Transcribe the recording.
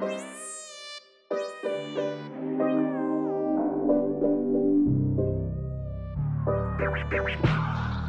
Pew, pew, pew.